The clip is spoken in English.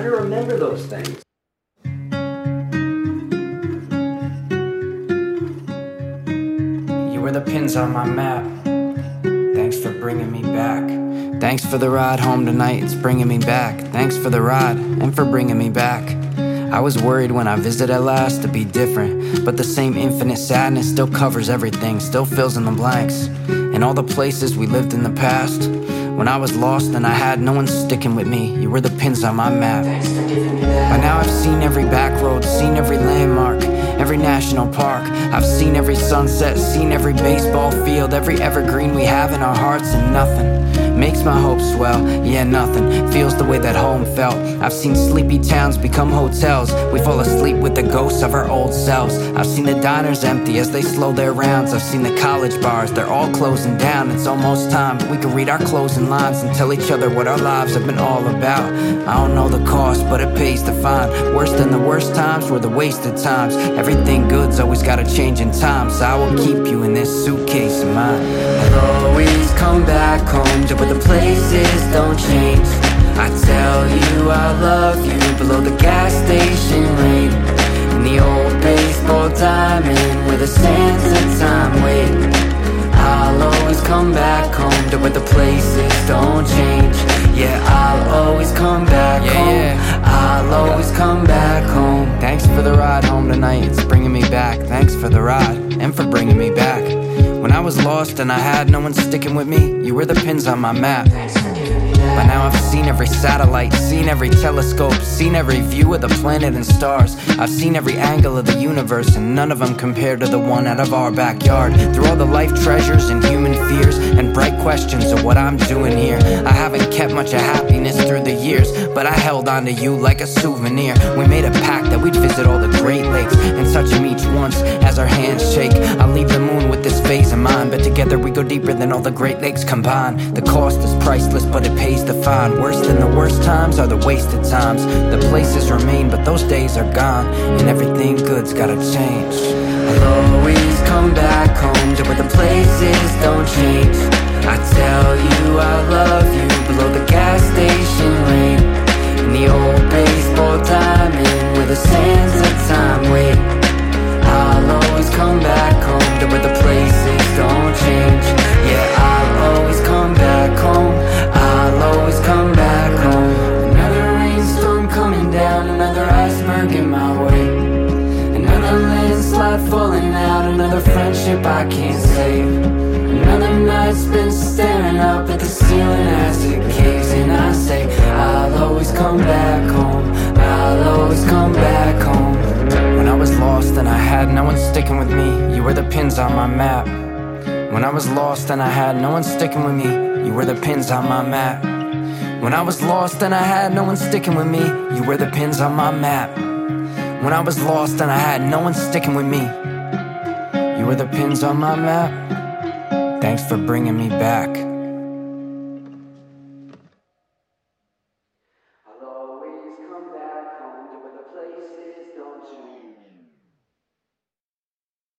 try to remember those things. You were the pins on my map. Thanks for bringing me back. Thanks for the ride home tonight, it's bringing me back. Thanks for the ride and for bringing me back. I was worried when I visited last to be different, but the same infinite sadness still covers everything, still fills in the blanks. In all the places we lived in the past, when I was lost and I had no one sticking with me, you were the pins on my map. By now I've seen every back road, seen every landmark, every national park. I've seen every sunset, seen every baseball field, every evergreen we have in our hearts, and nothing makes my hopes swell. Yeah, nothing feels the way that home felt. I've seen sleepy towns become hotels. We fall asleep with the ghosts of our old selves. I've seen the diners empty as they slow their rounds. I've seen the college bars, they're all closing down. It's almost time we can read our closing lines and tell each other what our lives have been all about. I don't know the cost, but it pays to find. Worse than the worst times were the wasted times. Everything good's always gotta change in time, so I will keep you in this suitcase of mine. Come back home to where the places don't change. I tell you I love you below the gas station rain. In the old baseball diamond where the sands of time wait. I'll always come back home to where the places don't change. Yeah, I'll always come back Yeah, home. yeah. I'll always come back home. Thanks for the ride home tonight, it's bringing me back. Thanks for the ride and for bringing me back. Was lost and I had no one sticking with me, you were the pins on my map. By now I've seen every satellite, seen every telescope, seen every view of the planet and stars. I've seen every angle of the universe, and none of them compare to the one out of our backyard. Through all the life treasures and human fears, questions of what I'm doing here. I haven't kept much of happiness through the years, but I held on to you like a souvenir. We made a pact that we'd visit all the Great Lakes and touch them each once as our hands shake. I'll leave the moon with this phase of mine, but together we go deeper than all the Great Lakes combined. The cost is priceless, but it pays to find. Worse than the worst times are the wasted times. The places remain, but those days are gone, and everything good's gotta change. I'll always come back falling out, another friendship I can't save. Another night spent staring up at the ceiling as it caves and I say, I'll always come back home. I'll always come back home. When I was lost and I had no one sticking with me, you were the pins on my map. When I was lost and I had no one sticking with me, you were the pins on my map. When I was lost and I had no one sticking with me, you were the pins on my map. When I was lost and I had no one sticking with me. You were the pins on my map. Thanks for bringing me back. I'll always come back home to where the don't.